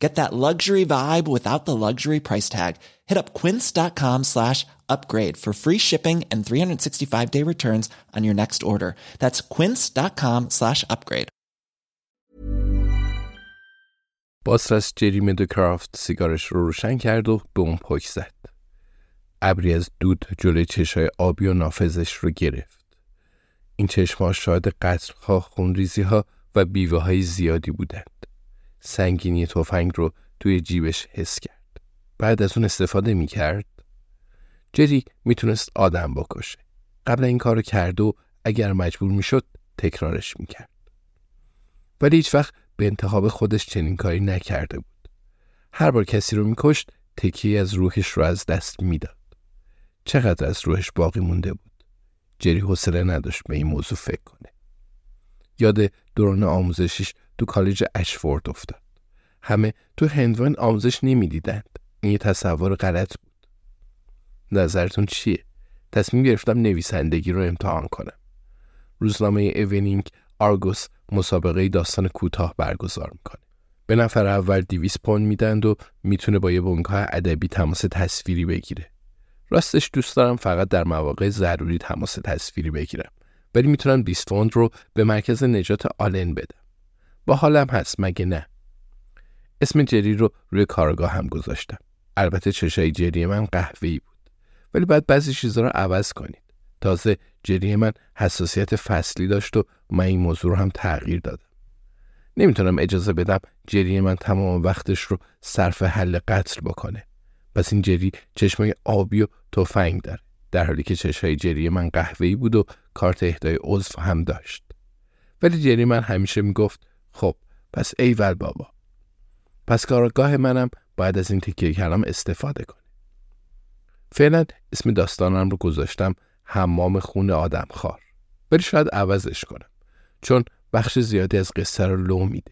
Get that luxury vibe without the luxury price tag. Hit up quince.com slash upgrade for free shipping and 365 day returns on your next order. That's quince.com slash upgrade. باسرس جری مدوکرافت سیگارش رو روشن کرد و به اون پک زد. ابری از دود جلوی چشای آبی و نافذش رو گرفت. این چشمها شاهد قطرها، خونریزی ها و بیوه های زیادی بودند. سنگینی تفنگ رو توی جیبش حس کرد. بعد از اون استفاده می کرد. جری می‌تونست آدم بکشه. قبل این کارو کرد و اگر مجبور می‌شد تکرارش می‌کرد. ولی هیچ وقت به انتخاب خودش چنین کاری نکرده بود. هر بار کسی رو میکشت تکی از روحش رو از دست می‌داد. چقدر از روحش باقی مونده بود. جری حوصله نداشت به این موضوع فکر کنه. یاد دوران آموزشیش تو کالج اشفورد افتاد. همه تو هندوان آموزش نمی‌دیدند. این یه تصور غلط بود. نظرتون چیه؟ تصمیم گرفتم نویسندگی رو امتحان کنم. روزنامه ایونینگ آرگوس مسابقه داستان کوتاه برگزار می‌کنه. به نفر اول دیویس پوند میدند و می‌تونه با یه بنگاه ادبی تماس تصویری بگیره. راستش دوست دارم فقط در مواقع ضروری تماس تصویری بگیرم. ولی می‌تونم 20 پوند رو به مرکز نجات آلن بدم. با حالم هست مگه نه؟ اسم جری رو روی کارگاه هم گذاشتم. البته چشای جری من قهوه‌ای بود. ولی باید بعضی چیزا رو عوض کنید. تازه جری من حساسیت فصلی داشت و من این موضوع رو هم تغییر دادم. نمی‌تونم اجازه بدم جری من تمام وقتش رو صرف حل قتل بکنه. پس این جری چشمای آبی و تفنگ داره. در حالی که چشمای جری من قهوه‌ای بود و کارت اهدای عضو هم داشت. ولی جری من همیشه می‌گفت خب پس ایول بابا. پس کارگاه منم باید از این تکیه کلام استفاده کنه. فعلا اسم داستانم رو گذاشتم حمام خون آدم خار. ولی شاید عوضش کنم. چون بخش زیادی از قصه رو لو میده.